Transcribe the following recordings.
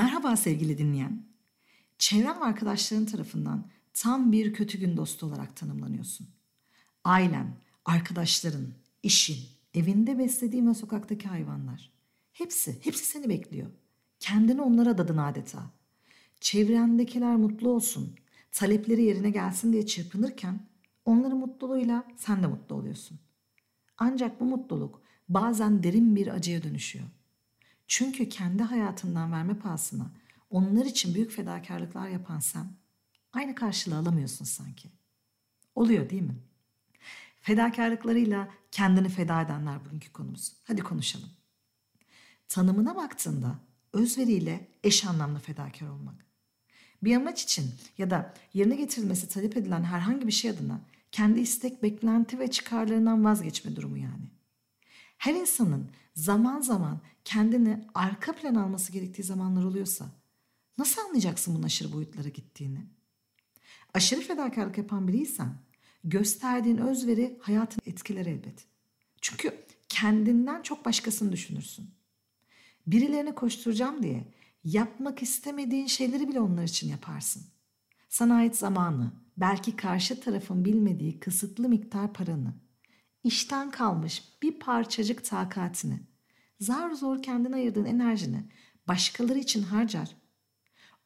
Merhaba sevgili dinleyen. Çevren ve arkadaşların tarafından tam bir kötü gün dostu olarak tanımlanıyorsun. Ailen, arkadaşların, işin, evinde beslediğin ve sokaktaki hayvanlar. Hepsi, hepsi seni bekliyor. Kendini onlara adadın adeta. Çevrendekiler mutlu olsun, talepleri yerine gelsin diye çırpınırken onların mutluluğuyla sen de mutlu oluyorsun. Ancak bu mutluluk bazen derin bir acıya dönüşüyor. Çünkü kendi hayatından verme pahasına onlar için büyük fedakarlıklar yapan sen aynı karşılığı alamıyorsun sanki. Oluyor değil mi? Fedakarlıklarıyla kendini feda edenler bugünkü konumuz. Hadi konuşalım. Tanımına baktığında özveriyle eş anlamlı fedakar olmak. Bir amaç için ya da yerine getirilmesi talep edilen herhangi bir şey adına kendi istek, beklenti ve çıkarlarından vazgeçme durumu yani. Her insanın zaman zaman kendini arka plan alması gerektiği zamanlar oluyorsa nasıl anlayacaksın bunun aşırı boyutlara gittiğini? Aşırı fedakarlık yapan biriysen gösterdiğin özveri hayatını etkiler elbet. Çünkü kendinden çok başkasını düşünürsün. Birilerine koşturacağım diye yapmak istemediğin şeyleri bile onlar için yaparsın. Sana ait zamanı, belki karşı tarafın bilmediği kısıtlı miktar paranı, işten kalmış bir parçacık takatini, zar zor kendine ayırdığın enerjini başkaları için harcar.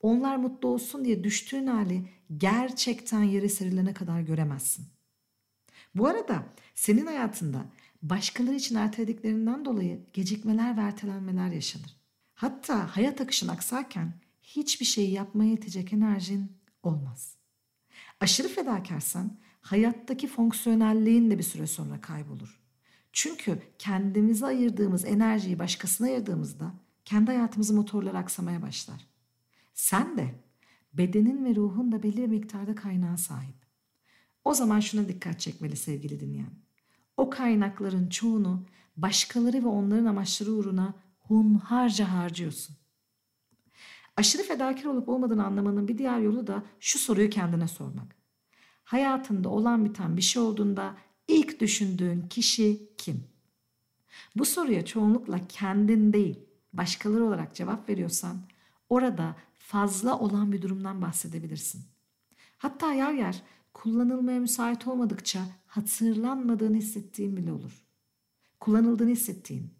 Onlar mutlu olsun diye düştüğün hali gerçekten yere serilene kadar göremezsin. Bu arada senin hayatında başkaları için ertelediklerinden dolayı gecikmeler ve ertelenmeler yaşanır. Hatta hayat akışın aksarken hiçbir şeyi yapmaya yetecek enerjin olmaz. Aşırı fedakarsan hayattaki fonksiyonelliğin de bir süre sonra kaybolur. Çünkü kendimize ayırdığımız enerjiyi başkasına ayırdığımızda kendi hayatımızın motorları aksamaya başlar. Sen de bedenin ve ruhun da belli bir miktarda kaynağa sahip. O zaman şuna dikkat çekmeli sevgili dinleyen. O kaynakların çoğunu başkaları ve onların amaçları uğruna hunharca harcıyorsun. Aşırı fedakar olup olmadığını anlamanın bir diğer yolu da şu soruyu kendine sormak. Hayatında olan biten bir şey olduğunda ilk düşündüğün kişi kim? Bu soruya çoğunlukla kendin değil, başkaları olarak cevap veriyorsan orada fazla olan bir durumdan bahsedebilirsin. Hatta yer yer kullanılmaya müsait olmadıkça hatırlanmadığını hissettiğin bile olur. Kullanıldığını hissettiğin,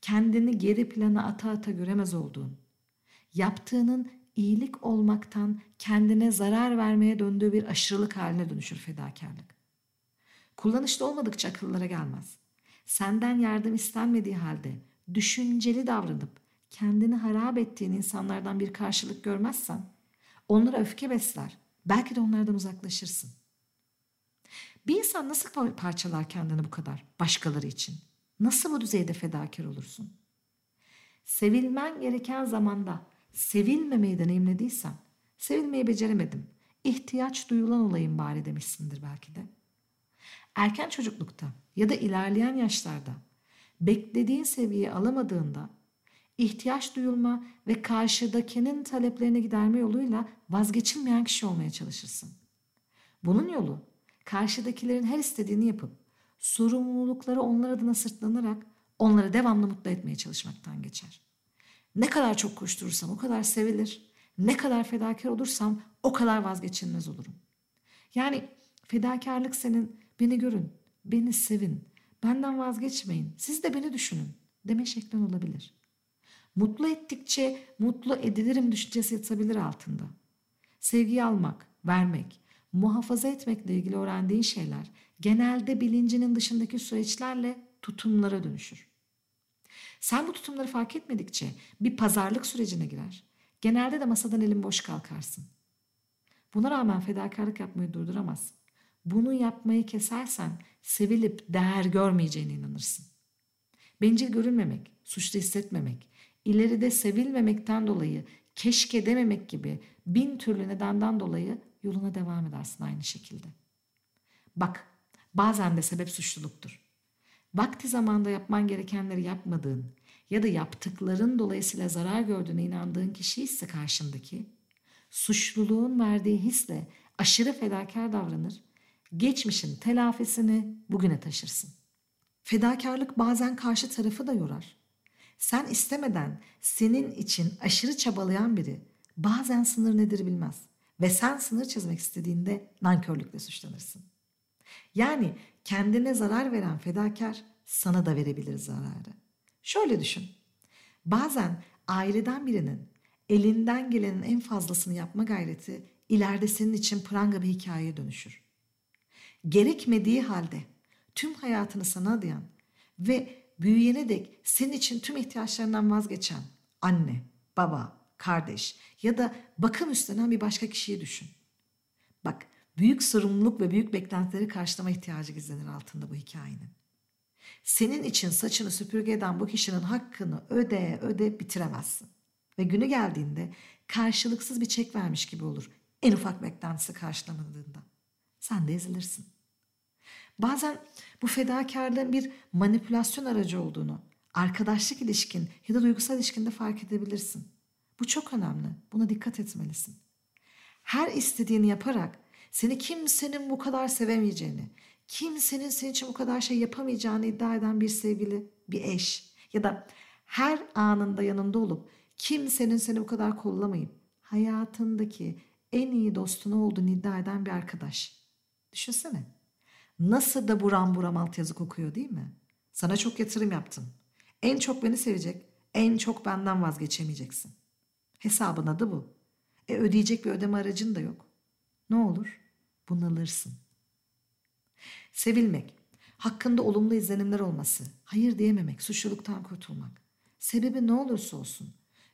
kendini geri plana ata ata göremez olduğun, yaptığının iyilik olmaktan kendine zarar vermeye döndüğü bir aşırılık haline dönüşür fedakarlık. Kullanışlı olmadıkça akıllara gelmez. Senden yardım istenmediği halde düşünceli davranıp kendini harap ettiğin insanlardan bir karşılık görmezsen onlara öfke besler. Belki de onlardan uzaklaşırsın. Bir insan nasıl parçalar kendini bu kadar başkaları için? Nasıl bu düzeyde fedakar olursun? Sevilmen gereken zamanda sevilmemeyi deneyimlediysen, sevilmeyi beceremedim, ihtiyaç duyulan olayım bari demişsindir belki de. Erken çocuklukta ya da ilerleyen yaşlarda beklediğin seviyeyi alamadığında ihtiyaç duyulma ve karşıdakinin taleplerini giderme yoluyla vazgeçilmeyen kişi olmaya çalışırsın. Bunun yolu karşıdakilerin her istediğini yapıp sorumlulukları onlar adına sırtlanarak onları devamlı mutlu etmeye çalışmaktan geçer. Ne kadar çok koşturursam o kadar sevilir. Ne kadar fedakar olursam o kadar vazgeçilmez olurum. Yani fedakarlık senin beni görün, beni sevin, benden vazgeçmeyin, siz de beni düşünün deme şeklin olabilir. Mutlu ettikçe mutlu edilirim düşüncesi yatabilir altında. Sevgiyi almak, vermek, muhafaza etmekle ilgili öğrendiğin şeyler genelde bilincinin dışındaki süreçlerle tutumlara dönüşür. Sen bu tutumları fark etmedikçe bir pazarlık sürecine girer. Genelde de masadan elin boş kalkarsın. Buna rağmen fedakarlık yapmayı durduramazsın. Bunu yapmayı kesersen sevilip değer görmeyeceğine inanırsın. Bencil görünmemek, suçlu hissetmemek, ileride sevilmemekten dolayı keşke dememek gibi bin türlü nedenden dolayı yoluna devam edersin aynı şekilde. Bak bazen de sebep suçluluktur. Vakti zamanda yapman gerekenleri yapmadığın ya da yaptıkların dolayısıyla zarar gördüğüne inandığın kişi ise karşındaki, suçluluğun verdiği hisle aşırı fedakar davranır, geçmişin telafisini bugüne taşırsın. Fedakarlık bazen karşı tarafı da yorar. sen istemeden senin için aşırı çabalayan biri bazen sınır nedir bilmez. Ve sen sınır çizmek istediğinde nankörlükle suçlanırsın. Yani kendine zarar veren fedakar sana da verebilir zararı. Şöyle düşün. Bazen aileden birinin elinden gelenin en fazlasını yapma gayreti ileride senin için pranga bir hikayeye dönüşür. Gerekmediği halde tüm hayatını sana adayan ve büyüyene dek senin için tüm ihtiyaçlarından vazgeçen anne, baba, kardeş ya da bakım üstlenen bir başka kişiyi düşün. Bak büyük sorumluluk ve büyük beklentileri karşılama ihtiyacı gizlenir altında bu hikayenin. Senin için saçını süpürge eden bu kişinin hakkını öde öde bitiremezsin. Ve günü geldiğinde karşılıksız bir çek vermiş gibi olur. En ufak beklentisi karşılamadığında. Sen de ezilirsin. Bazen bu fedakarlığın bir manipülasyon aracı olduğunu, arkadaşlık ilişkin ya da duygusal ilişkinde fark edebilirsin. Bu çok önemli. Buna dikkat etmelisin. Her istediğini yaparak seni kimsenin bu kadar sevemeyeceğini, kimsenin senin için bu kadar şey yapamayacağını iddia eden bir sevgili, bir eş ya da her anında yanında olup kimsenin seni bu kadar kollamayıp hayatındaki en iyi dostunu olduğunu iddia eden bir arkadaş. Düşünsene. Nasıl da buram buram altyazı kokuyor değil mi? Sana çok yatırım yaptım. En çok beni sevecek, en çok benden vazgeçemeyeceksin. Hesabın adı bu. E ödeyecek bir ödeme aracın da yok. Ne olur? Bunalırsın. Sevilmek, hakkında olumlu izlenimler olması, hayır diyememek, suçluluktan kurtulmak. Sebebi ne olursa olsun,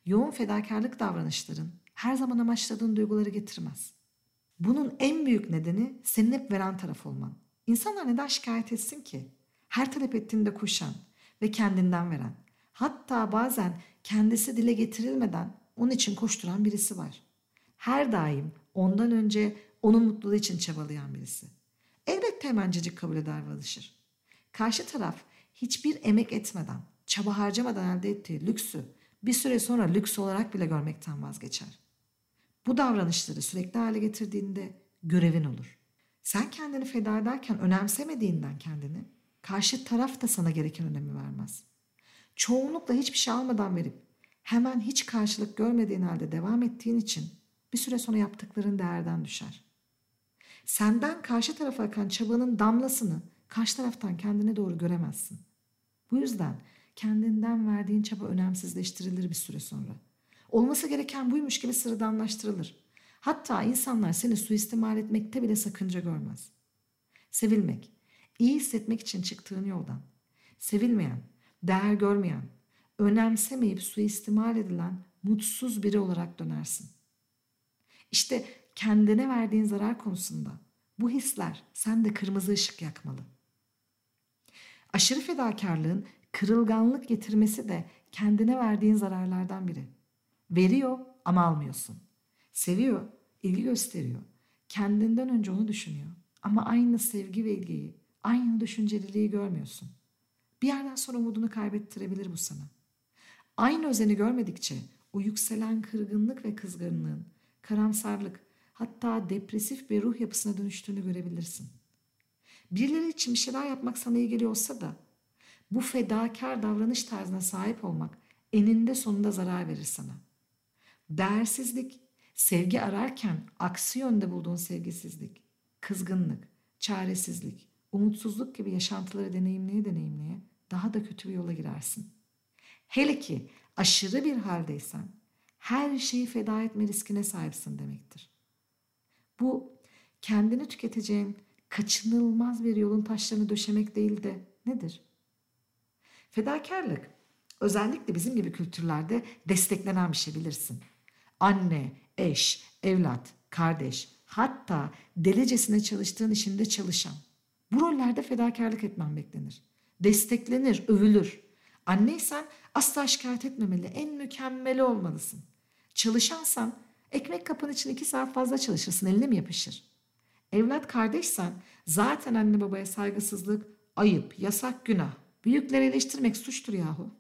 yoğun fedakarlık davranışların her zaman amaçladığın duyguları getirmez. Bunun en büyük nedeni senin hep veren taraf olman. İnsanlar neden şikayet etsin ki? Her talep ettiğinde koşan ve kendinden veren. Hatta bazen kendisi dile getirilmeden onun için koşturan birisi var. Her daim ondan önce onun mutluluğu için çabalayan birisi. Elbette hemencecik kabul eder ve alışır. Karşı taraf hiçbir emek etmeden, çaba harcamadan elde ettiği lüksü bir süre sonra lüks olarak bile görmekten vazgeçer. Bu davranışları sürekli hale getirdiğinde görevin olur. Sen kendini feda ederken önemsemediğinden kendini, karşı taraf da sana gereken önemi vermez. Çoğunlukla hiçbir şey almadan verip hemen hiç karşılık görmediğin halde devam ettiğin için bir süre sonra yaptıkların değerden düşer. Senden karşı tarafa akan çabanın damlasını karşı taraftan kendine doğru göremezsin. Bu yüzden kendinden verdiğin çaba önemsizleştirilir bir süre sonra. Olması gereken buymuş gibi sıradanlaştırılır. Hatta insanlar seni suistimal etmekte bile sakınca görmez. Sevilmek, iyi hissetmek için çıktığın yoldan, sevilmeyen, değer görmeyen, önemsemeyip suistimal edilen mutsuz biri olarak dönersin. İşte kendine verdiğin zarar konusunda bu hisler sende kırmızı ışık yakmalı. Aşırı fedakarlığın kırılganlık getirmesi de kendine verdiğin zararlardan biri. Veriyor ama almıyorsun. Seviyor, ilgi gösteriyor. Kendinden önce onu düşünüyor. Ama aynı sevgi ve ilgiyi, aynı düşünceliliği görmüyorsun. Bir yerden sonra umudunu kaybettirebilir bu sana. Aynı özeni görmedikçe o yükselen kırgınlık ve kızgınlığın, karamsarlık, hatta depresif bir ruh yapısına dönüştüğünü görebilirsin. Birileri için bir şeyler yapmak sana iyi geliyorsa da bu fedakar davranış tarzına sahip olmak eninde sonunda zarar verir sana. Değersizlik, sevgi ararken aksi yönde bulduğun sevgisizlik, kızgınlık, çaresizlik, umutsuzluk gibi yaşantıları deneyimleye deneyimleye daha da kötü bir yola girersin. Hele ki aşırı bir haldeysen her şeyi feda etme riskine sahipsin demektir. Bu kendini tüketeceğin kaçınılmaz bir yolun taşlarını döşemek değil de nedir? Fedakarlık özellikle bizim gibi kültürlerde desteklenen bir şey bilirsin. Anne, eş, evlat, kardeş, hatta delicesine çalıştığın işinde çalışan. Bu rollerde fedakarlık etmen beklenir. Desteklenir, övülür. Anneysen asla şikayet etmemeli, en mükemmeli olmalısın. Çalışansan ekmek kapın için iki saat fazla çalışırsın, eline mi yapışır? Evlat kardeşsen zaten anne babaya saygısızlık, ayıp, yasak, günah. Büyükleri eleştirmek suçtur yahu.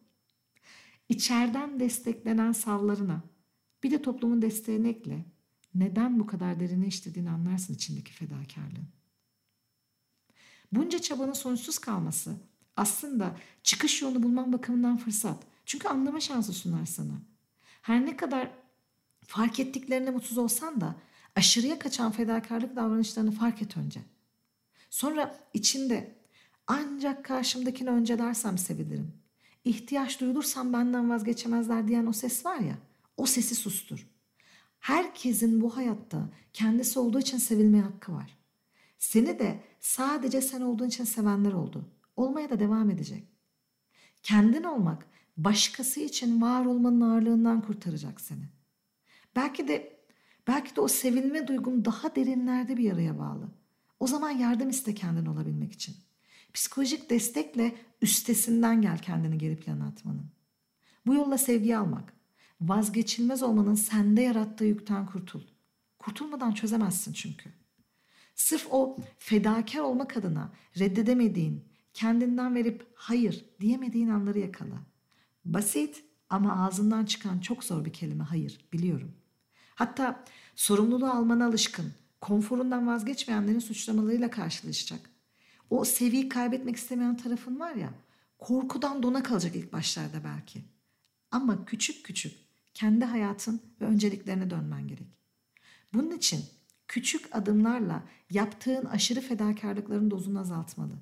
İçeriden desteklenen savlarına bir de toplumun desteğini ekle. Neden bu kadar derine işlediğini anlarsın içindeki fedakarlığın. Bunca çabanın sonuçsuz kalması aslında çıkış yolunu bulman bakımından fırsat. Çünkü anlama şansı sunar sana. Her ne kadar fark ettiklerine mutsuz olsan da aşırıya kaçan fedakarlık davranışlarını fark et önce. Sonra içinde ancak karşımdakini öncelersem sevilirim. İhtiyaç duyulursam benden vazgeçemezler diyen o ses var ya, o sesi sustur. Herkesin bu hayatta kendisi olduğu için sevilmeye hakkı var. Seni de sadece sen olduğun için sevenler oldu. Olmaya da devam edecek. Kendin olmak başkası için var olmanın ağırlığından kurtaracak seni. Belki de belki de o sevilme duygun daha derinlerde bir yaraya bağlı. O zaman yardım iste kendin olabilmek için. Psikolojik destekle üstesinden gel kendini geri plana atmanın. Bu yolla sevgi almak, vazgeçilmez olmanın sende yarattığı yükten kurtul. Kurtulmadan çözemezsin çünkü. Sırf o fedakar olmak adına reddedemediğin, kendinden verip hayır diyemediğin anları yakala. Basit ama ağzından çıkan çok zor bir kelime hayır biliyorum. Hatta sorumluluğu almana alışkın, konforundan vazgeçmeyenlerin suçlamalarıyla karşılaşacak. O seviyeyi kaybetmek istemeyen tarafın var ya, korkudan dona kalacak ilk başlarda belki. Ama küçük küçük kendi hayatın ve önceliklerine dönmen gerek. Bunun için küçük adımlarla yaptığın aşırı fedakarlıkların dozunu azaltmalı.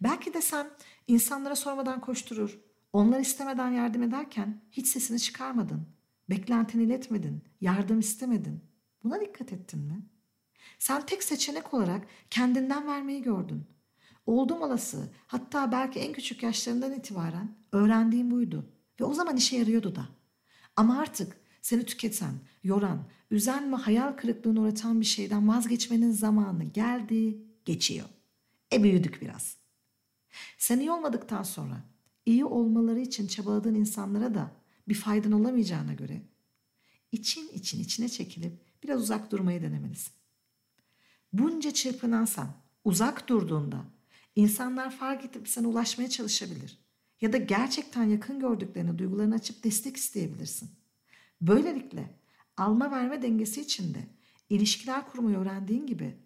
Belki de sen insanlara sormadan koşturur, onlar istemeden yardım ederken hiç sesini çıkarmadın, beklentini iletmedin, yardım istemedin. Buna dikkat ettin mi? Sen tek seçenek olarak kendinden vermeyi gördün. Oldum olası hatta belki en küçük yaşlarından itibaren öğrendiğim buydu. Ve o zaman işe yarıyordu da. Ama artık seni tüketen, yoran, üzen ve hayal kırıklığına uğratan bir şeyden vazgeçmenin zamanı geldi, geçiyor. E büyüdük biraz. Sen iyi olmadıktan sonra iyi olmaları için çabaladığın insanlara da bir faydan olamayacağına göre için için içine çekilip biraz uzak durmayı denemelisin. Bunca çırpınan uzak durduğunda insanlar fark edip sana ulaşmaya çalışabilir. Ya da gerçekten yakın gördüklerini duygularını açıp destek isteyebilirsin. Böylelikle alma verme dengesi içinde ilişkiler kurmayı öğrendiğin gibi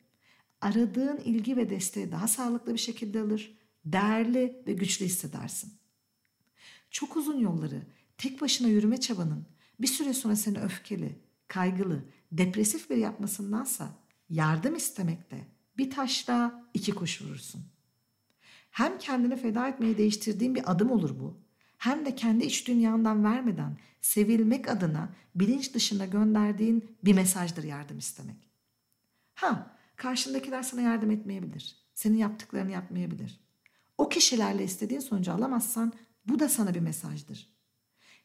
aradığın ilgi ve desteği daha sağlıklı bir şekilde alır, değerli ve güçlü hissedersin. Çok uzun yolları tek başına yürüme çabanın bir süre sonra seni öfkeli, kaygılı, depresif bir yapmasındansa yardım istemekte bir taşla iki kuş vurursun. Hem kendini feda etmeye değiştirdiğin bir adım olur bu hem de kendi iç dünyandan vermeden sevilmek adına bilinç dışında gönderdiğin bir mesajdır yardım istemek. Ha, karşındakiler sana yardım etmeyebilir. Senin yaptıklarını yapmayabilir. O kişilerle istediğin sonucu alamazsan bu da sana bir mesajdır.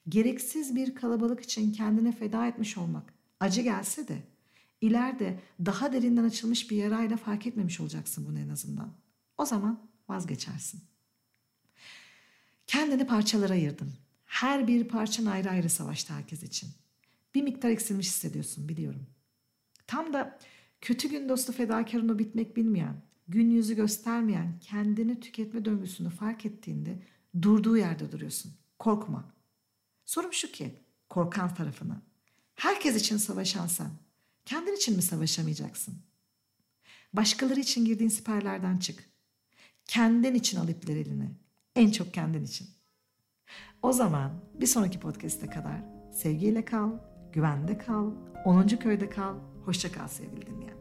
Gereksiz bir kalabalık için kendine feda etmiş olmak acı gelse de ileride daha derinden açılmış bir yarayla fark etmemiş olacaksın bunu en azından. O zaman vazgeçersin. Kendini parçalara ayırdın. Her bir parçan ayrı ayrı savaştı herkes için. Bir miktar eksilmiş hissediyorsun biliyorum. Tam da kötü gün dostu fedakarın o bitmek bilmeyen, gün yüzü göstermeyen kendini tüketme döngüsünü fark ettiğinde durduğu yerde duruyorsun. Korkma. Sorum şu ki korkan tarafına. Herkes için savaşan sen. Kendin için mi savaşamayacaksın? Başkaları için girdiğin siperlerden çık. Kendin için al ipleri eline. En çok kendin için. O zaman bir sonraki podcast'e kadar sevgiyle kal, güvende kal, 10. köyde kal, hoşça kal sevgili dinleyen.